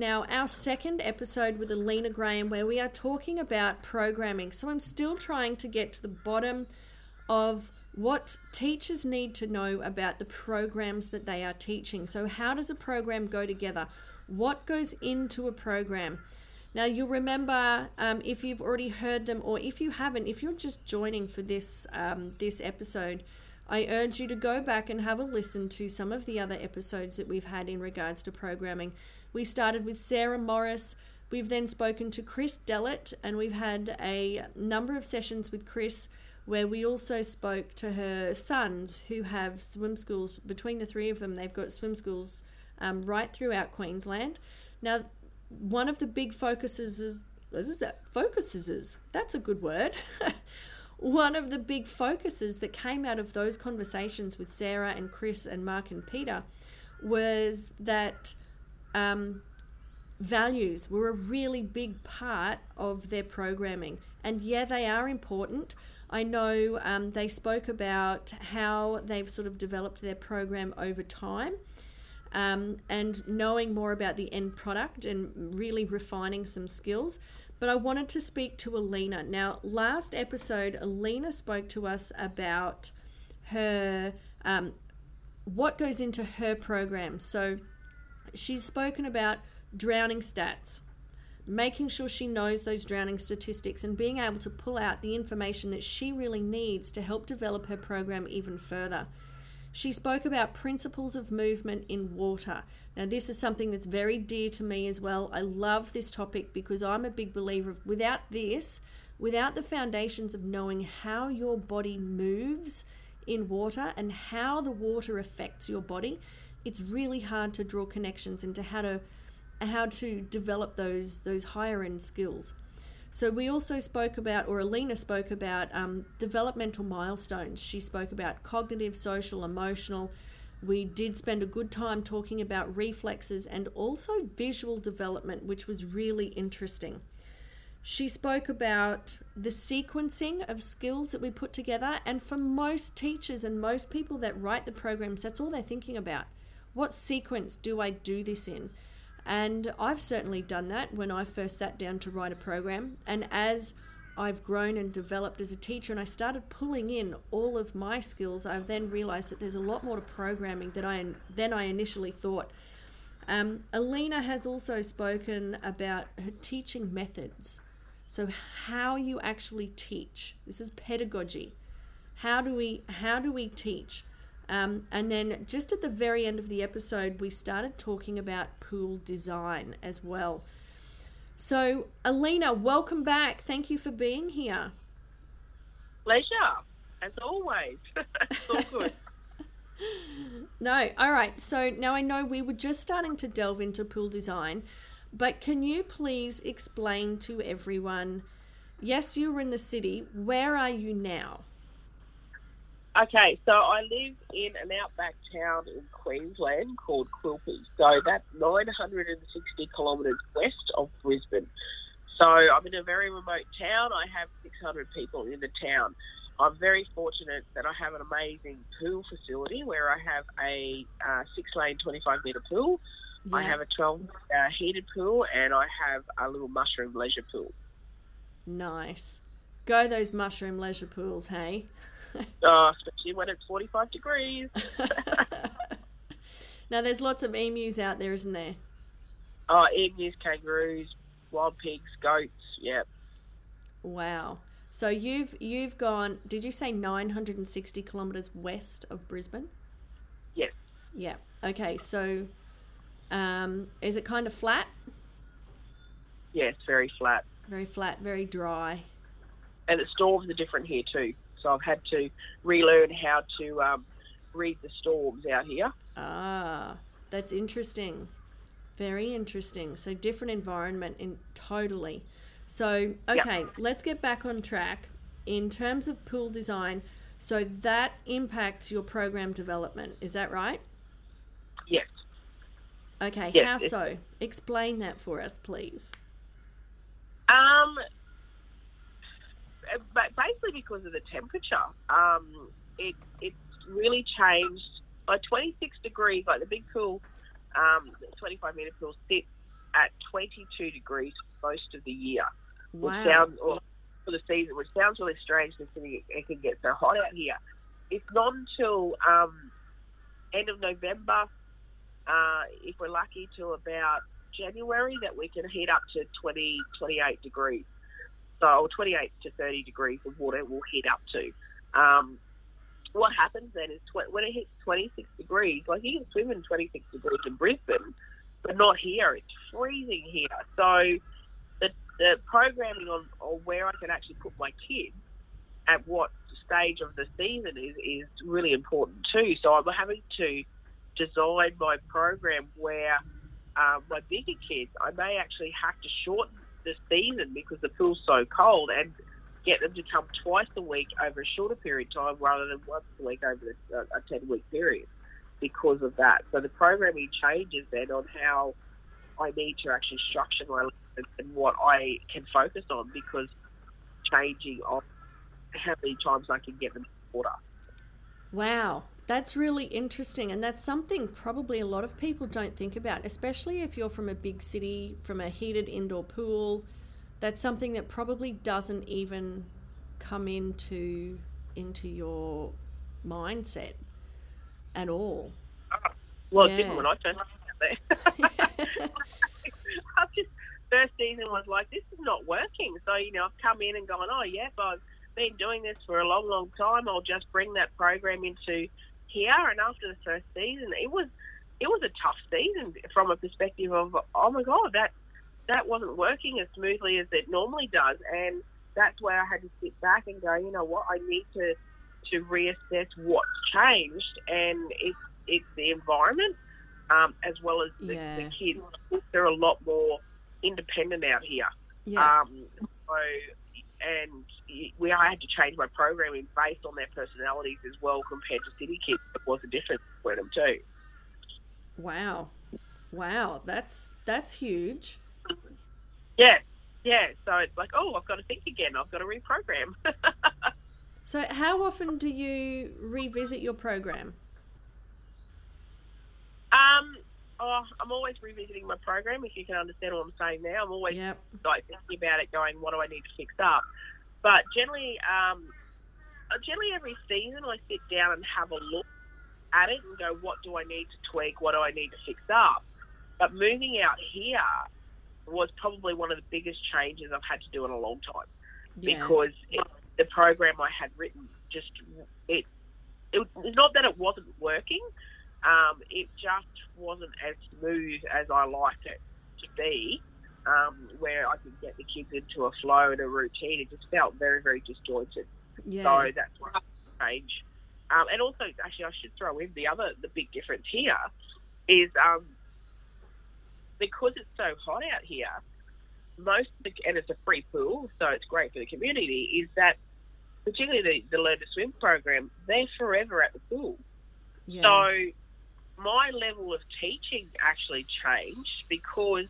now our second episode with Alina Graham where we are talking about programming. So I'm still trying to get to the bottom of what teachers need to know about the programs that they are teaching. So, how does a program go together? What goes into a program? Now, you'll remember um, if you've already heard them, or if you haven't, if you're just joining for this um, this episode, I urge you to go back and have a listen to some of the other episodes that we've had in regards to programming. We started with Sarah Morris. We've then spoken to Chris Dellett, and we've had a number of sessions with Chris where we also spoke to her sons who have swim schools. Between the three of them, they've got swim schools um, right throughout Queensland. Now, one of the big focuses is is that? Focuses is that's a good word. one of the big focuses that came out of those conversations with Sarah and Chris and Mark and Peter was that um, values were a really big part of their programming. And yeah, they are important. I know um, they spoke about how they've sort of developed their program over time um, and knowing more about the end product and really refining some skills. But I wanted to speak to Alina. Now, last episode, Alina spoke to us about her um, what goes into her program. So she's spoken about drowning stats, making sure she knows those drowning statistics and being able to pull out the information that she really needs to help develop her program even further. She spoke about principles of movement in water. Now, this is something that's very dear to me as well. I love this topic because I'm a big believer of without this, without the foundations of knowing how your body moves in water and how the water affects your body, it's really hard to draw connections into how to how to develop those those higher end skills. So we also spoke about, or Alina spoke about, um, developmental milestones. She spoke about cognitive, social, emotional. We did spend a good time talking about reflexes and also visual development, which was really interesting. She spoke about the sequencing of skills that we put together, and for most teachers and most people that write the programs, that's all they're thinking about. What sequence do I do this in? And I've certainly done that when I first sat down to write a program. And as I've grown and developed as a teacher and I started pulling in all of my skills, I've then realized that there's a lot more to programming than I, than I initially thought. Um, Alina has also spoken about her teaching methods. So, how you actually teach. This is pedagogy. How do we how do we teach? Um, and then just at the very end of the episode, we started talking about pool design as well. So, Alina, welcome back. Thank you for being here. Pleasure, as always. it's all good. no, all right. So now I know we were just starting to delve into pool design, but can you please explain to everyone? Yes, you were in the city. Where are you now? Okay, so I live in an outback town in Queensland called Quilpie. So that's 960 kilometres west of Brisbane. So I'm in a very remote town. I have 600 people in the town. I'm very fortunate that I have an amazing pool facility where I have a uh, six lane, 25 metre pool. Yeah. I have a 12 uh, heated pool and I have a little mushroom leisure pool. Nice. Go those mushroom leisure pools, hey? Oh, especially when it's 45 degrees. now, there's lots of emus out there, isn't there? Oh, emus, kangaroos, wild pigs, goats. Yep. Wow. So you've you've gone. Did you say 960 kilometers west of Brisbane? Yes. Yeah. Okay. So, um, is it kind of flat? Yes, very flat. Very flat. Very dry. And the storms are different here too. So I've had to relearn how to um, read the storms out here. Ah, that's interesting. Very interesting. So different environment in totally. So okay, yep. let's get back on track in terms of pool design. So that impacts your program development. Is that right? Yes. Okay, yes, how so? Explain that for us, please. Um, basically because of the temperature. Um, it it's really changed by 26 degrees, like the big pool, um, 25 meter pool sits at 22 degrees most of the year. Wow. Which sounds, or for the season, which sounds really strange considering it can get so hot out here. It's not until um, end of November, uh, if we're lucky, till about January that we can heat up to 20, 28 degrees. So 28 to 30 degrees of water will heat up to. Um, what happens then is tw- when it hits 26 degrees, like you can swim in 26 degrees in Brisbane, but not here. It's freezing here. So the, the programming on, on where I can actually put my kids at what stage of the season is, is really important too. So I'm having to design my program where um, my bigger kids, I may actually have to shorten the season because the pool's so cold and get them to come twice a week over a shorter period of time rather than once a week over uh, a 10 week period because of that. So the programming changes then on how I need to actually structure my lesson and what I can focus on because changing on how many times I can get them water. Wow, that's really interesting. And that's something probably a lot of people don't think about, especially if you're from a big city, from a heated indoor pool. That's something that probably doesn't even come into into your mindset at all. Ah, well, it Yeah. didn't when I turned up there. I just first season was like, this is not working. So you know, I've come in and gone, oh yep, I've been doing this for a long, long time. I'll just bring that program into here. And after the first season, it was it was a tough season from a perspective of, oh my god, that that wasn't working as smoothly as it normally does, and that's where I had to sit back and go, you know what, I need to to reassess what's changed, and it's it's the environment um, as well as the, Yeah. the kids. They're a lot more independent out here. Yeah. Um, so, and we I had to change my programming based on their personalities as well compared to city kids. It was a difference between them too. Wow. Wow, that's that's huge. Yeah, yeah. So it's like, oh, I've got to think again. I've got to reprogram. So how often do you revisit your program? um, oh, I'm always revisiting my program. If you can understand what I'm saying now, I'm always Yep. like thinking about it, going, what do I need to fix up? But generally, um, generally every season, I sit down and have a look at it and go, what do I need to tweak? What do I need to fix up? But moving out here was probably one of the biggest changes I've had to do in a long time Yeah. because it, the program I had written just it, it it's not that it wasn't working, um, it just wasn't as smooth as I liked it to be. Um, where I could get the kids into a flow and a routine, it just felt very, very disjointed. yeah. So that's what I change. Um, and also, actually, I should throw in the other, the big difference here is um, because it's so hot out here, most of the, and it's a free pool, so it's great for the community. Is that particularly the, the Learn to Swim program? They're forever at the pool. yeah. So my level of teaching actually changed because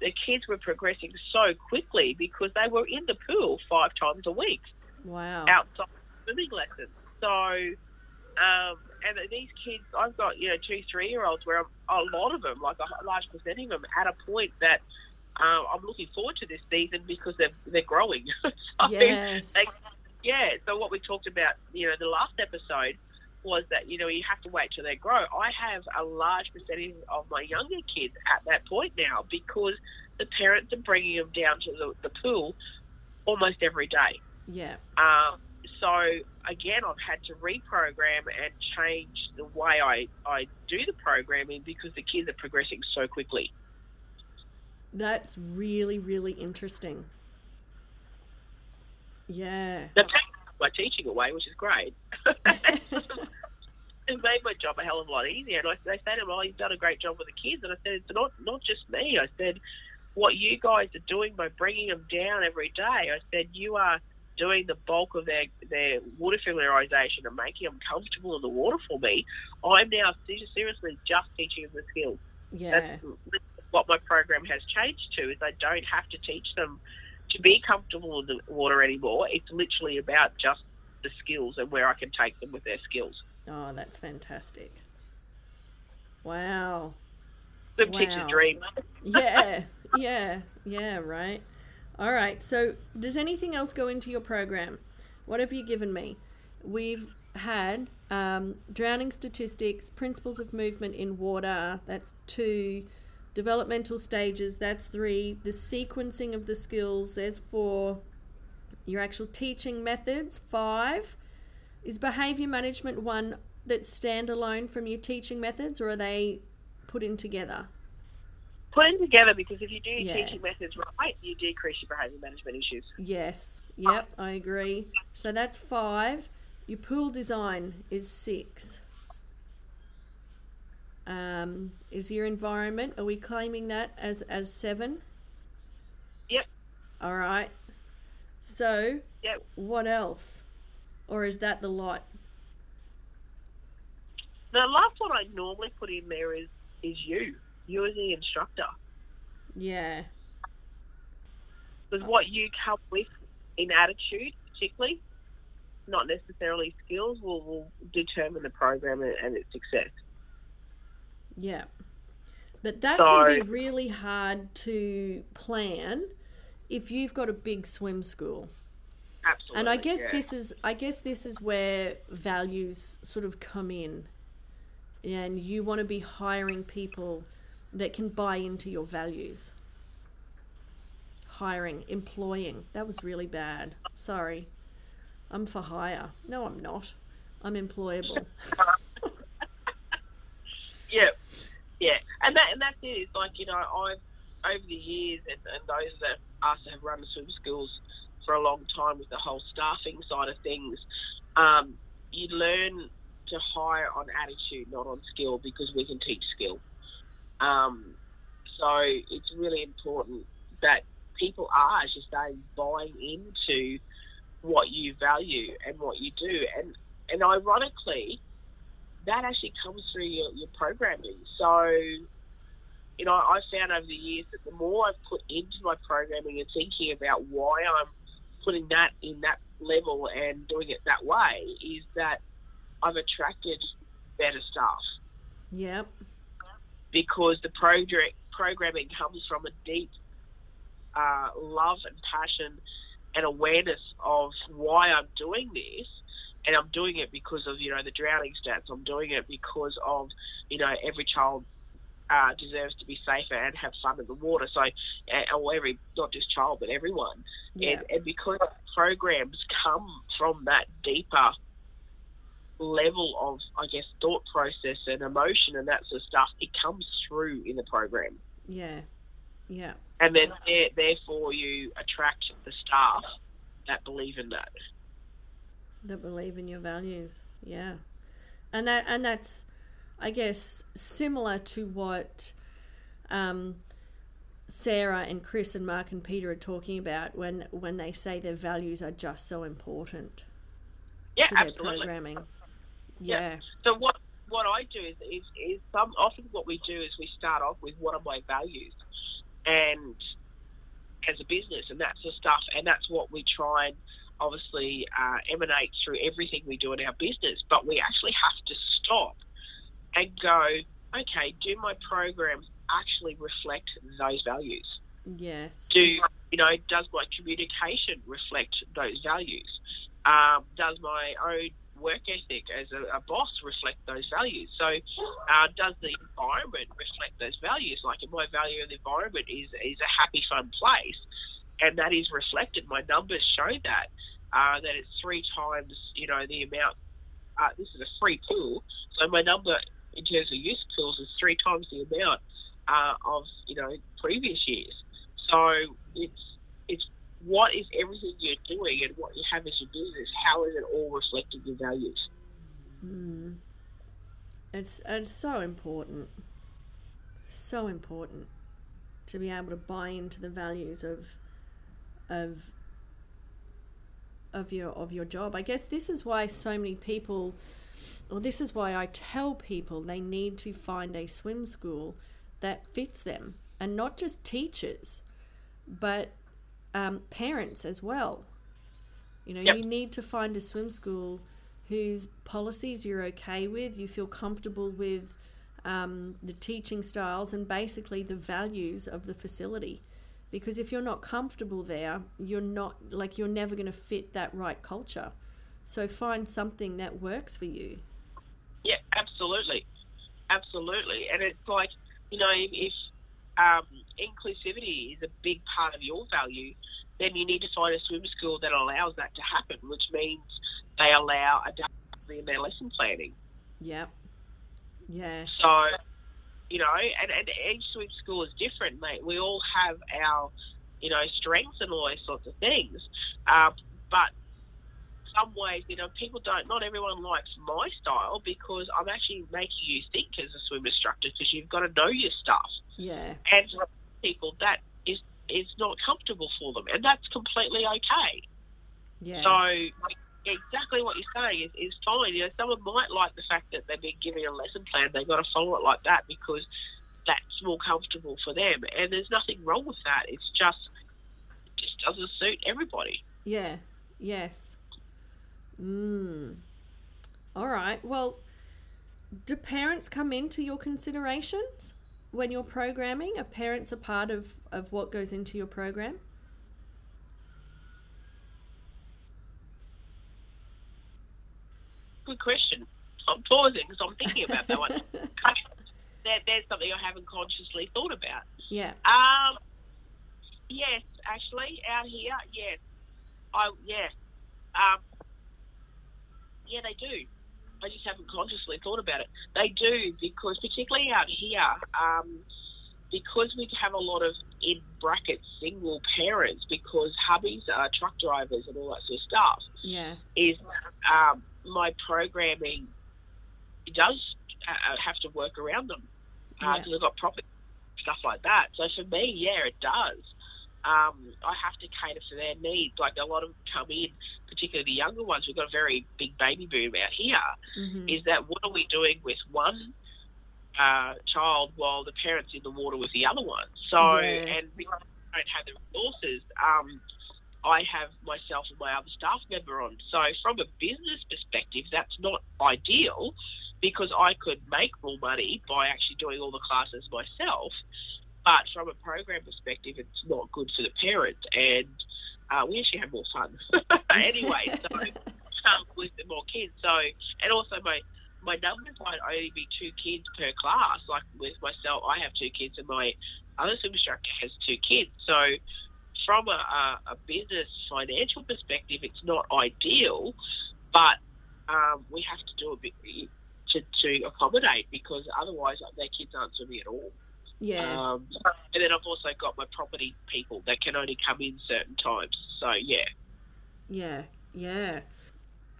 the kids were progressing so quickly because they were in the pool five times a week wow. outside swimming lessons. So, um, and these kids, I've got you know two, three year olds where I'm, a lot of them, like a large percentage of them, at a point that um, I'm looking forward to this season because they're they're growing. so, Yes. they- yeah. So what we talked about, you know, the last episode was that you know you have to wait till they grow. I have a large percentage of my younger kids at that point now because the parents are bringing them down to the, the pool almost every day. Yeah. Um, so again, I've had to reprogram and change the way I, I do the programming because the kids are progressing so quickly. That's really, really interesting. Yeah. They're my teaching away, which is great. it made my job a hell of a lot easier. And I, they me, "Oh, you've done a great job with the kids." And I said, "It's not not just me." I said, "What you guys are doing by bringing them down every day." I said, "You are doing the bulk of their their water familiarization and making them comfortable in the water for me. I'm now seriously just teaching them the skills. Yeah. That's what my program has changed to. Is I don't have to teach them to be comfortable in the water anymore. It's literally about just the skills and where I can take them with their skills. Oh, that's fantastic. Wow. Teacher's Wow. dream. Yeah, yeah, yeah, right. All right. So, does anything else go into your program? What have you given me? We've had um, drowning statistics, principles of movement in water. That's two. Developmental stages. That's three. The sequencing of the skills. There's four. Your actual teaching methods. Five. Is behavior management one that's standalone from your teaching methods, or are they put in together? Put them together because if you do your Yeah. teaching methods right, you decrease your behaviour management issues. Yes. Yep, I agree. So that's five. Your pool design is six. Um, is your environment? Are we claiming that as as seven? Yep. All right. So Yep. what else? Or is that the lot? The last one I normally put in there is is you. You as the instructor. Yeah. Because what you come with in attitude, particularly, not necessarily skills, will, will determine the program and, and its success. Yeah. But that So- can be really hard to plan if you've got a big swim school. Absolutely. And I guess yeah. this is I guess this is where values sort of come in. And you want to be hiring people that can buy into your values. Hiring, employing. That was really bad. Sorry. I'm for hire. No, I'm not. I'm employable. Yeah, yeah, and that and that's it. It's like you know, I've over the years, and, and those that us have run swim schools for a long time with the whole staffing side of things, um, you learn to hire on attitude, not on skill, because we can teach skill. Um, so it's really important that people are, as you say, buying into what you value and what you do, and and ironically that actually comes through your, your programming. So, you know, I've found over the years that the more I've put into my programming and thinking about why I'm putting that in that level and doing it that way, is that I've attracted better staff yep. because the project programming comes from a deep uh, love and passion and awareness of why I'm doing this. And I'm doing it because of, you know, the drowning stats. I'm doing it because of, you know, every child uh, deserves to be safer and have fun in the water. So, uh, or every, not just child, but everyone. Yeah. And, and because programs come from that deeper level of, I guess, thought process and emotion and that sort of stuff, it comes through in the program. Yeah. Yeah. And then therefore you attract the staff that believe in that. That believe in your values. Yeah. And that and that's i guess similar to what um, sarah and chris and mark and peter are talking about when when they say their values are just so important Yeah, to their absolutely. programming. Yeah. yeah. So what what I do is, is is some often what we do is we start off with what are my values, and as a business, and that's the stuff, and that's what we try and obviously uh, emanate through everything we do in our business. But we actually have to stop and go, okay, do my programs actually reflect those values? yes do you know does my communication reflect those values um, does my own work ethic as a, a boss reflect those values so uh, does the environment reflect those values like if my value of the environment is is a happy fun place and that is reflected my numbers show that uh, that it's three times you know the amount uh, this is a free pool so my number in terms of use pools is three times the amount uh, of you know previous years so it's it's what is everything you're doing and what you have as your business? How is it all reflecting your values? mm. it's it's so important so important to be able to buy into the values of of of your of your job. I guess this is why so many people or this is why I tell people they need to find a swim school that fits them and not just teachers but um, parents as well. You know, Yep. you need to find a swim school whose policies you're okay with, you feel comfortable with um, the teaching styles, and basically the values of the facility. Because if you're not comfortable there, you're not like you're never going to fit that right culture. So find something that works for you. Yeah, absolutely, absolutely. And it's like you know, if um, inclusivity is a big part of your value, then you need to find a swim school that allows that to happen, which means they allow adaptability in their lesson planning. Yeah. Yeah. So, you know, and, and each swim school is different, mate. We all have our, you know, strengths and all those sorts of things. Um, but some ways, you know, people don't, not everyone likes my style because I'm actually making you think as a swim instructor because you've got to know your stuff. Yeah. And for people, that is is not comfortable for them, and that's completely okay. Yeah. So exactly what you're saying is, is fine. You know, someone might like the fact that they've been given a lesson plan. They've got to follow it like that because that's more comfortable for them, and there's nothing wrong with that. It's just it just doesn't suit everybody. Yeah. Yes. Mm. All right. Well, do parents come into your considerations when you're programming? Are parents a part of, of what goes into your program? Good question. I'm pausing because I'm thinking about that one. there, there's something I haven't consciously thought about. Yeah. Um, yes, actually, out here, yes. I yes. Um, yeah, they do. I just haven't consciously thought about it. They do because, particularly out here, um, because we have a lot of in brackets single parents, because hubbies are truck drivers and all that sort of stuff. Yeah. Is um, my programming does uh, have to work around them because Yeah. I've got property stuff like that. So for me, yeah, it does. Um, I have to cater for their needs. Like a lot of them come in, particularly the younger ones. We've got a very big baby boom out here. hmm Is that what are we doing with one uh, child while the parents in the water with the other one? So Yeah. and we don't have the resources. Um, I have myself and my other staff member on. So from a business perspective, that's not ideal because I could make more money by actually doing all the classes myself. But from a program perspective, it's not good for the parent, and uh, we actually have more fun anyway. So um, with more kids. So and also my my numbers might only be two kids per class. Like with myself, I have two kids, and my other swim instructor has two kids. So from a, a, business financial perspective, it's not ideal, but um, we have to do a bit to, to accommodate because otherwise like, their kids aren't swimming at all. Yeah. Um, and then I've also got my property people that can only come in certain times. So yeah, Yeah, yeah.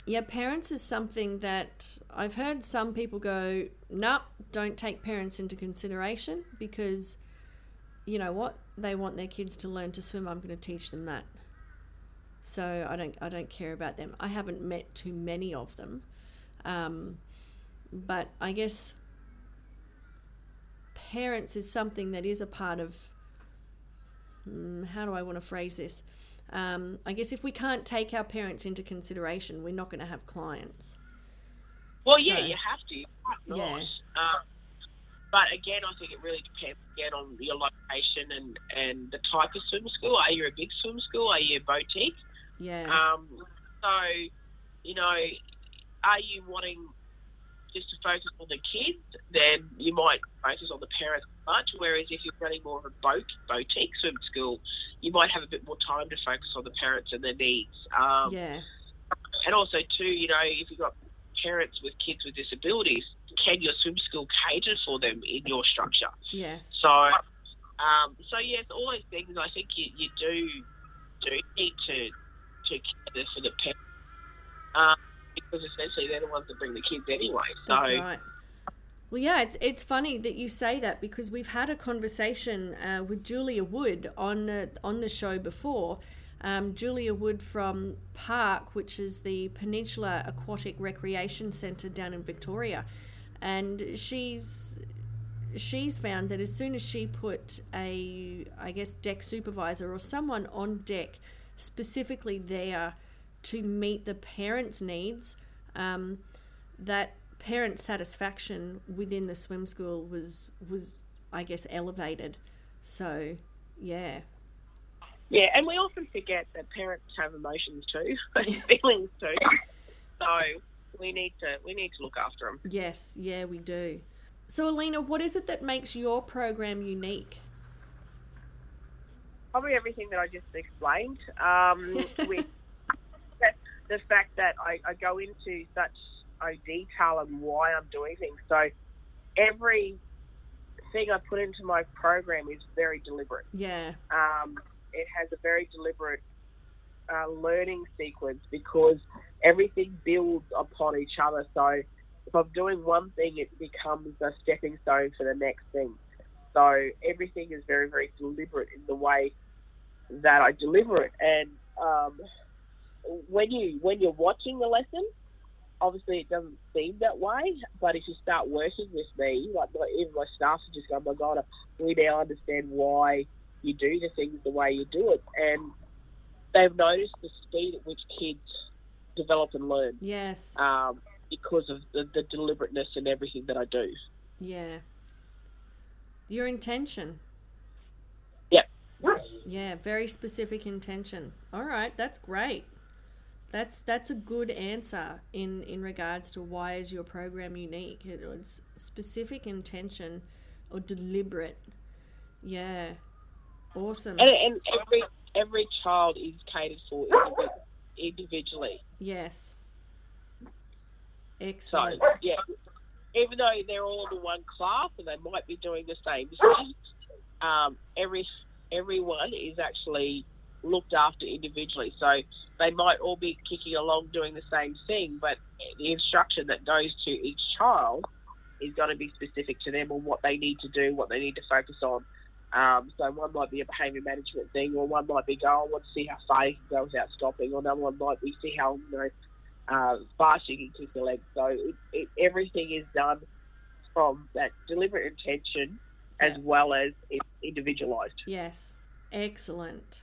Yeah, parents is something that I've heard some people go, nope, don't take parents into consideration because you know what? They want their kids to learn to swim. I'm going to teach them that. So I don't I don't care about them. I haven't met too many of them. Um, but I guess parents is something that is a part of mm, how do I want to phrase this? Um, I guess if we can't take our parents into consideration, we're not going to have clients. Well, yeah, you have to. You can't Yeah. not. But again, I think it really depends again on your location and, and the type of swim school. Are you a big swim school? Are you a boutique? Yeah. Um, so, you know, are you wanting just to focus on the kids? Then you might focus on the parents much. Whereas if you're running more of a boat, boutique swim school, you might have a bit more time to focus on the parents and their needs. Um, yeah. and also too, you know, if you've got parents with kids with disabilities, can your swim school cater for them in your structure? Yes. So, um, so yes, all those things. I think you, you do do need to to cater for the parents um, because essentially they're the ones that bring the kids anyway. So That's right. Well, yeah, it's, it's funny that you say that because we've had a conversation uh, with Julia Wood on uh, on the show before. Um, Julia Wood from PARC, which is the Peninsula Aquatic Recreation Centre down in Victoria, and she's she's found that as soon as she put a I guess deck supervisor or someone on deck specifically there to meet the parents' needs, um, that parent satisfaction within the swim school was was I guess elevated. So yeah. Yeah, and we often forget that parents have emotions too, feelings too. So we need to we need to look after them. Yes, yeah, we do. So Alina, what is it that makes your program unique? Probably everything that I just explained. Um, with the fact that I, I go into such detail and why I'm doing things. So every thing I put into my program is very deliberate. Yeah. Um, it has a very deliberate uh, learning sequence because everything builds upon each other. So if I'm doing one thing, it becomes a stepping stone for the next thing. So everything is very, very deliberate in the way that I deliver it. And um, when you when you're watching the lesson, obviously it doesn't seem that way. But if you start working with me, like my, even my staff are just go, oh my god, we now understand why you do the things the way you do it, and they've noticed the speed at which kids develop and learn. Yes. Um, because of the, the deliberateness and everything that I do. Yeah. Your intention. Yeah. Yeah, very specific intention. All right, that's great. That's that's a good answer in in regards to why is your program unique. It's specific intention or deliberate. Yeah, awesome. And, and every every child is catered for individually. Yes. Excellent. So yeah, even though they're all in one class and they might be doing the same thing, um, every everyone is actually looked after individually. So they might all be kicking along doing the same thing, but the instruction that goes to each child is going to be specific to them on what they need to do, what they need to focus on. Um, so one might be a behaviour management thing, or one might be go, I want to see how far you can go without stopping, or another one might be see how you know uh, fast you can kick the leg. So it, it, everything is done from that deliberate intention as well as it's individualised. Yes, excellent.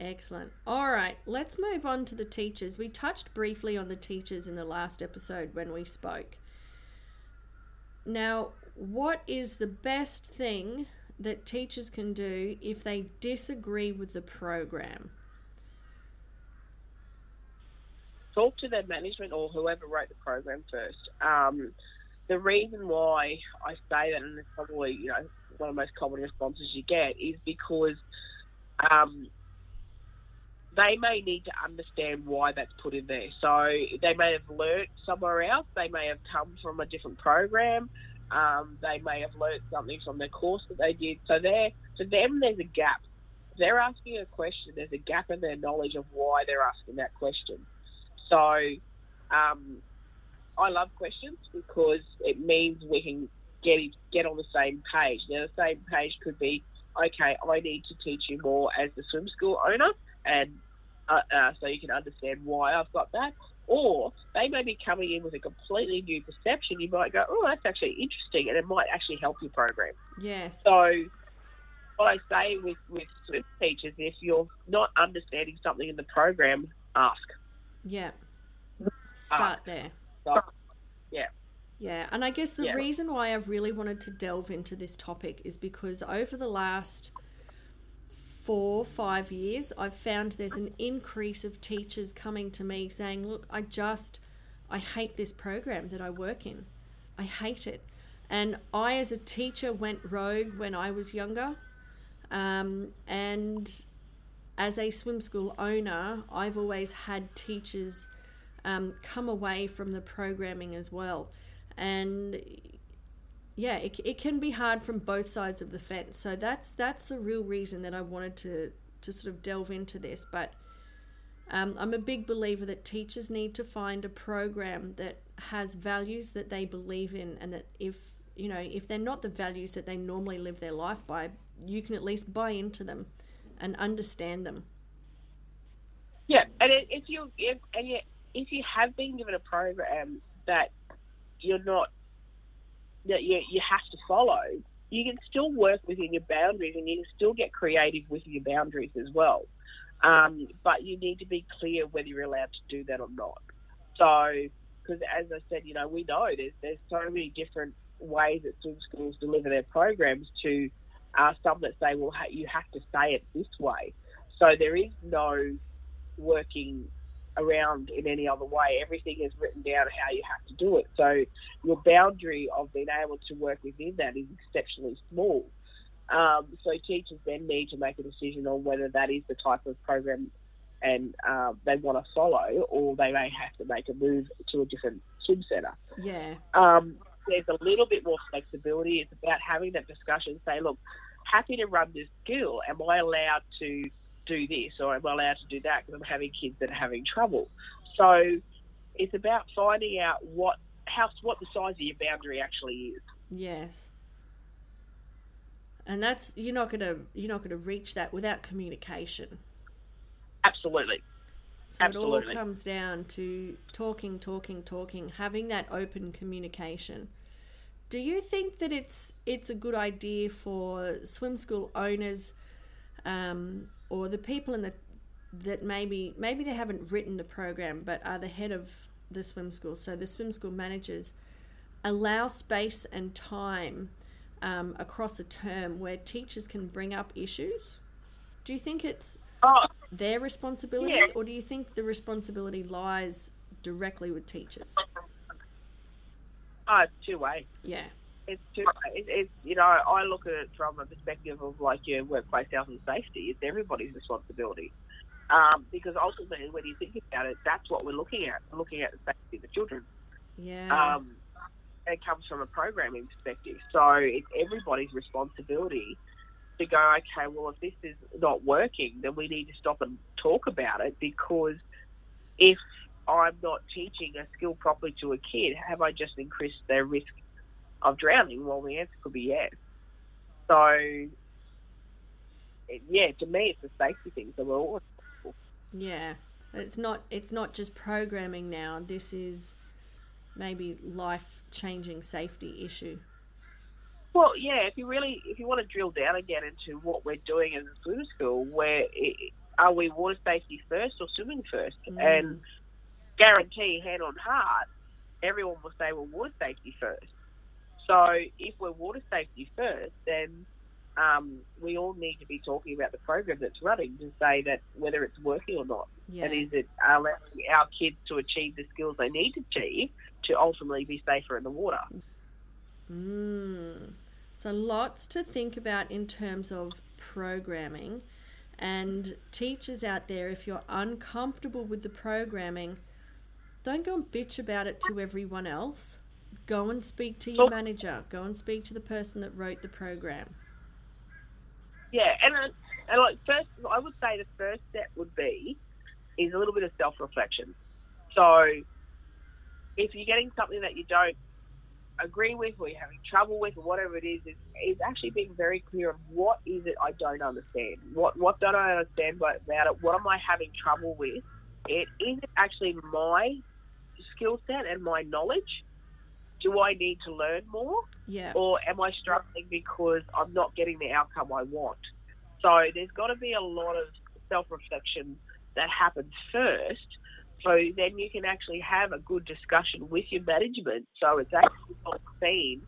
Excellent. All right, let's move on to the teachers. We touched briefly on the teachers in the last episode when we spoke. Now, what is the best thing that teachers can do if they disagree with the program? Talk to their management or whoever wrote the program first. Um, the reason why I say that, and it's probably you know one of the most common responses you get, is because um, they may need to understand why that's put in there. So they may have learnt somewhere else. They may have come from a different program. Um, they may have learnt something from the course that they did. So there, for them, there's a gap. They're asking a question. There's a gap in their knowledge of why they're asking that question. So um, I love questions because it means we can get get on the same page. Now, the same page could be, okay, I need to teach you more as the swim school owner, and uh, uh, so you can understand why I've got that. Or they may be coming in with a completely new perception. You might go, oh, that's actually interesting, and it might actually help your program. Yes. So, what I say with, with swim teachers, if you're not understanding something in the program, ask. Yeah. Start ask. there. So, yeah. Yeah, and I guess the yeah. reason why I've really wanted to delve into this topic is because over the last four, five years, I've found there's an increase of teachers coming to me saying, Look, I just, I hate this program that I work in. I hate it. And I, as a teacher, went rogue when I was younger. Um, and as a swim school owner, I've always had teachers um, come away from the programming as well. And yeah, it, it can be hard from both sides of the fence. So that's that's the real reason that I wanted to to sort of delve into this. But um, I'm a big believer that teachers need to find a program that has values that they believe in, and that if you know if they're not the values that they normally live their life by, you can at least buy into them and understand them. Yeah, and if you if and you, if you have been given a program that you're not that you, you have to follow, you can still work within your boundaries and you can still get creative within your boundaries as well. Um, but you need to be clear whether you're allowed to do that or not. So Because as I said, you know, we know there's there's so many different ways that swim schools deliver their programs to uh, some that say, well, you have to say it this way. So there is no working around in any other way. Everything is written down how you have to do it. So your boundary of being able to work within that is exceptionally small. Um, so teachers then need to make a decision on whether that is the type of program and uh, they want to follow, or they may have to make a move to a different swim centre. Yeah. Um, there's a little bit more flexibility. It's about having that discussion. Say, look, happy to run this skill. Am I allowed to do this, or am I allowed to do that? Because I'm having kids that are having trouble. So it's about finding out what how what the size of your boundary actually is. Yes. And that's you're not gonna you're not gonna reach that without communication. Absolutely. So Absolutely. it all comes down to talking, talking, talking, having that open communication. Do you think that it's it's a good idea for swim school owners um, or the people in the that maybe maybe they haven't written the program but are the head of the swim school, so the swim school managers allow space and time um, across a term where teachers can bring up issues? Do you think it's Oh, their responsibility, Yeah. or do you think the responsibility lies directly with teachers? oh it's two way. Yeah, It's way. It, it's you know I look at it from a perspective of like your workplace health and safety. It's everybody's responsibility. Um, because ultimately, when you think about it, that's what we're looking at. We're looking at the safety of the children. yeah, um, it comes from a programming perspective. So it's everybody's responsibility to go, okay, well, if this is not working, then we need to stop and talk about it because if I'm not teaching a skill properly to a kid, have I just increased their risk of drowning? Well, the answer could be yes. So, it, yeah, to me, it's a safety thing. So we're all yeah. It's not it's not just programming now. This is maybe life changing safety issue. Well, yeah. If you really, if you want to drill down again into what we're doing as a swimming school, where i are we water safety first or swimming first? Mm. And guarantee, hand on heart, everyone will say, well, water safety first. So if we're water safety first, then um, we all need to be talking about the program that's running to say that whether it's working or not, Yeah, and is it allowing our kids to achieve the skills they need to achieve to ultimately be safer in the water. Mm. So lots to think about in terms of programming. And teachers out there, if you're uncomfortable with the programming, don't go and bitch about it to everyone else. Go and speak to your Oh. manager. Go and speak to the person that wrote the program. Yeah, and uh, and like first, I would say the first step would be is a little bit of self reflection. So if you're getting something that you don't agree with, or you're having trouble with, or whatever it is, is, is actually being very clear on what is it I don't understand. What what don't I understand about it? What am I having trouble with? It is it actually my skill set and my knowledge. Do I need to learn more? Yeah. or am I struggling because I'm not getting the outcome I want? So there's got to be a lot of self reflection that happens first. So then you can actually have a good discussion with your management. So it's actually not seen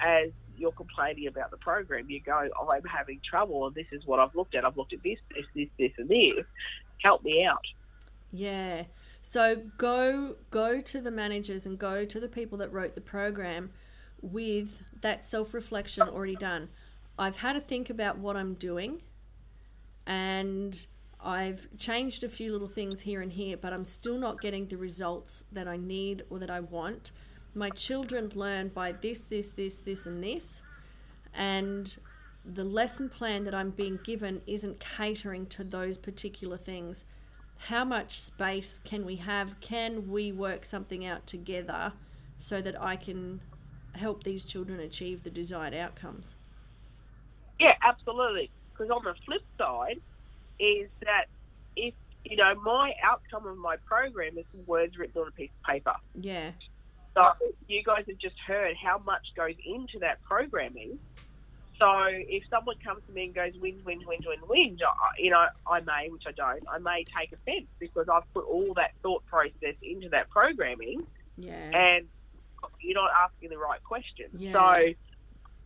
as you're complaining about the program. You go, oh, I'm having trouble, and this is what I've looked at. I've looked at this, this, this, this, and this. Help me out. Yeah. So go go to the managers and go to the people that wrote the program with that self-reflection already done. I've had to think about what I'm doing and I've changed a few little things here and here, but I'm still not getting the results that I need or that I want. My children learn by this, this, this, this, and this, and the lesson plan that I'm being given isn't catering to those particular things. How much space can we have? Can we work something out together so that I can help these children achieve the desired outcomes? Yeah, absolutely. Because on the flip side is that if you know my outcome of my program is some words written on a piece of paper. Yeah, So you guys have just heard how much goes into that programming. So if someone comes to me and goes win, win, win, win, win, I- you know, I may, which I don't, I may take offence because I've put all that thought process into that programming, Yeah. and you're not asking the right questions. Yeah. So, I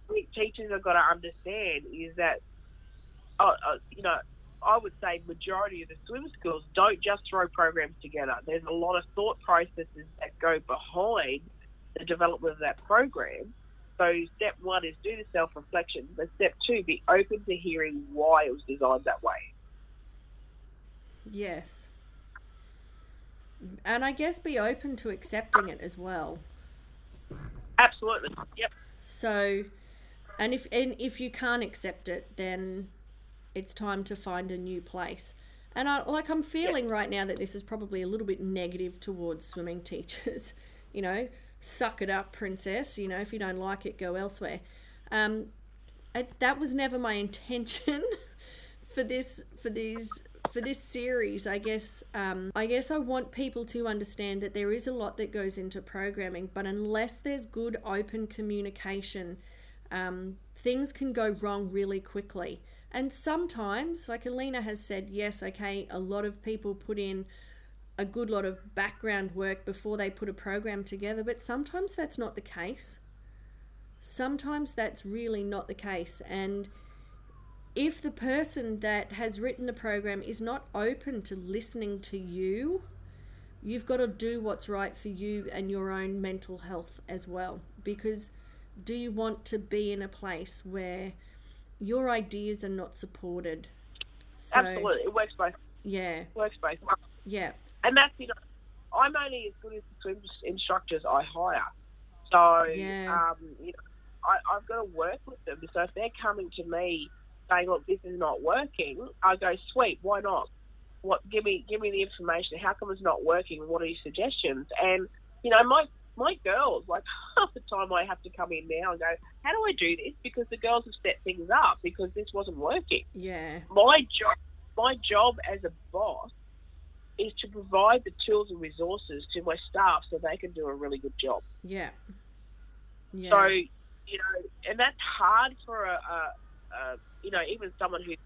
think teachers have got to understand is that, uh, uh, you know, I would say majority of the swim schools don't just throw programs together. There's a lot of thought processes that go behind the development of that program. So step one is do the self-reflection, but step two, be open to hearing why it was designed that way. Yes. And I guess be open to accepting it as well. Absolutely. Yep. So, and if and if you can't accept it, then it's time to find a new place. And I like I'm feeling right now that this is probably a little bit negative towards swimming teachers. you know, suck it up, princess. You know, if you don't like it, go elsewhere. Um, I, that was never my intention for this for these for this series. I guess um, I guess I want people to understand that there is a lot that goes into programming, but unless there's good open communication, um, things can go wrong really quickly. And sometimes, like Alina has said, yes, okay, a lot of people put in a good lot of background work before they put a program together, but sometimes that's not the case. Sometimes that's really not the case. And if the person that has written the program is not open to listening to you, you've got to do what's right for you and your own mental health as well. Because do you want to be in a place where your ideas are not supported? So, Absolutely. It works both. Yeah, Works both. yeah, And that's you know, I'm only as good as the swim instructors I hire. So Yeah. um, you know, I, I've got to work with them. So if they're coming to me saying, "Look, this is not working," I go, "Sweet, why not? What? Give me give me the information. How come it's not working? What are your suggestions?" And you know, my my girls, like half the time I have to come in now and go, "How do I do this?" Because the girls have set things up because this wasn't working yeah, my job my job as a boss is to provide the tools and resources to my staff so they can do a really good job. yeah, yeah. So, you know, and that's hard for a, a, a you know, even someone who's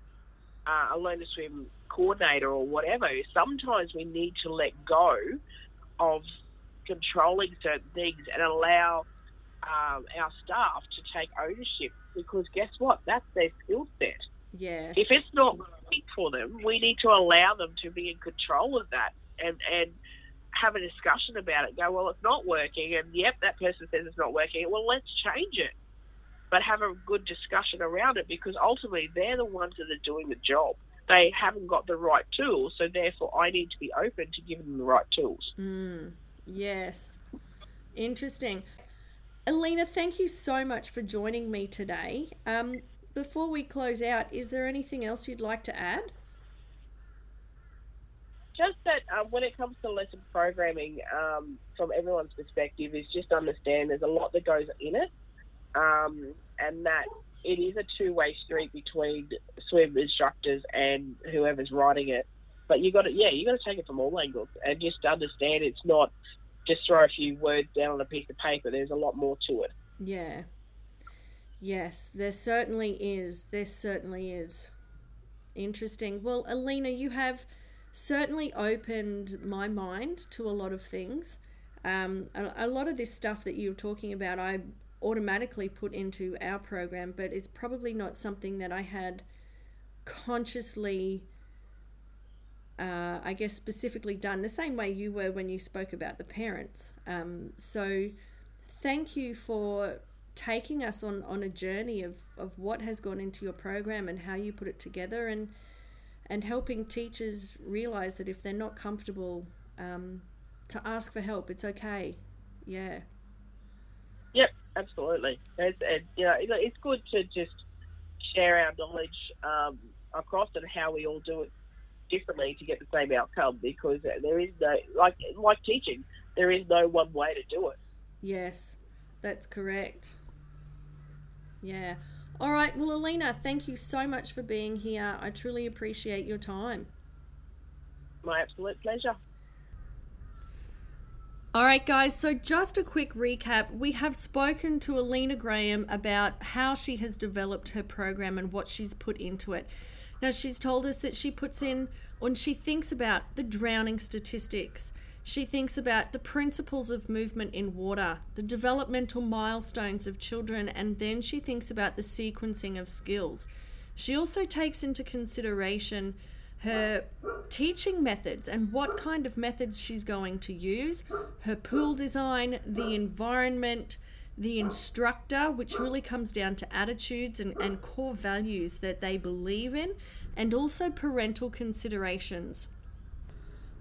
uh, a learn to swim coordinator or whatever. Sometimes we need to let go of controlling certain things and allow um, our staff to take ownership because guess what? That's their skill set. Yes. if it's not working for them, we need to allow them to be in control of that and and have a discussion about it. Go, well, it's not working, and yep, that person says it's not working. Well, let's change it, but have a good discussion around it because ultimately they're the ones that are doing the job. They haven't got the right tools, so therefore I need to be open to giving them the right tools. Mm, yes. Interesting. Alina, thank you so much for joining me today. Um, before we close out, is there anything else you'd like to add? just that um, when it comes to lesson programming, um, from everyone's perspective, is just understand there's a lot that goes in it, um, and that it is a two-way street between swim instructors and whoever's writing it. But you got to, yeah, you got to take it from all angles and just understand it's not just throw a few words down on a piece of paper. There's a lot more to it. Yeah. Yes, there certainly is. There certainly is. Interesting. Well, Alina, you have certainly opened my mind to a lot of things. Um, a, a lot of this stuff that you're talking about, I automatically put into our program, but it's probably not something that I had consciously, uh, I guess, specifically done the same way you were when you spoke about the parents. Um, so, thank you for taking us on, on a journey of, of what has gone into your program and how you put it together and and helping teachers realize that if they're not comfortable um, to ask for help it's okay. Yeah. Yep, absolutely. It's, it, you know, it's good to just share our knowledge um, across and how we all do it differently to get the same outcome because there is no like like teaching there is no one way to do it. Yes that's correct yeah. All right. Well alina thank you so much for being here. I truly appreciate your time. My absolute pleasure. All right, guys, so just a quick recap. We have spoken to Alina Graham about how she has developed her program and what she's put into it. Now, she's told us that she puts in, when she thinks about the drowning statistics, She thinks about the principles of movement in water, the developmental milestones of children, and then she thinks about the sequencing of skills. She also takes into consideration her teaching methods and what kind of methods she's going to use, her pool design, the environment, the instructor, which really comes down to attitudes and, and core values that they believe in, and also parental considerations.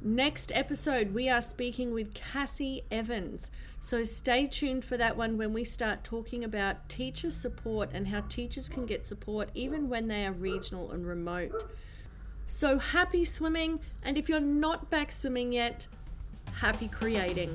Next episode, we are speaking with Cassie Evans. So stay tuned for that one when we start talking about teacher support and how teachers can get support even when they are regional and remote. So happy swimming, and if you're not back swimming yet, happy creating.